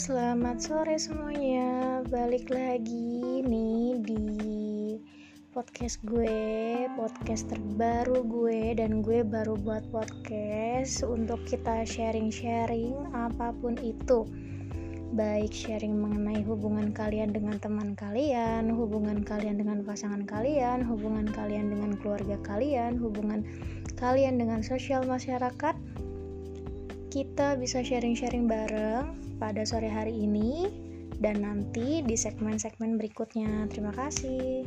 selamat sore semuanya. Balik lagi nih di podcast gue, podcast terbaru gue dan gue baru buat podcast untuk kita sharing-sharing apa pun itu. Baik sharing mengenai hubungan kalian dengan teman kalian, hubungan kalian dengan pasangan kalian, hubungan kalian dengan keluarga kalian, hubungan kalian dengan sosial masyarakat. Kita bisa sharing-sharing bareng pada sore hari ini dan nanti di segmen-segmen berikutnya. Terima kasih.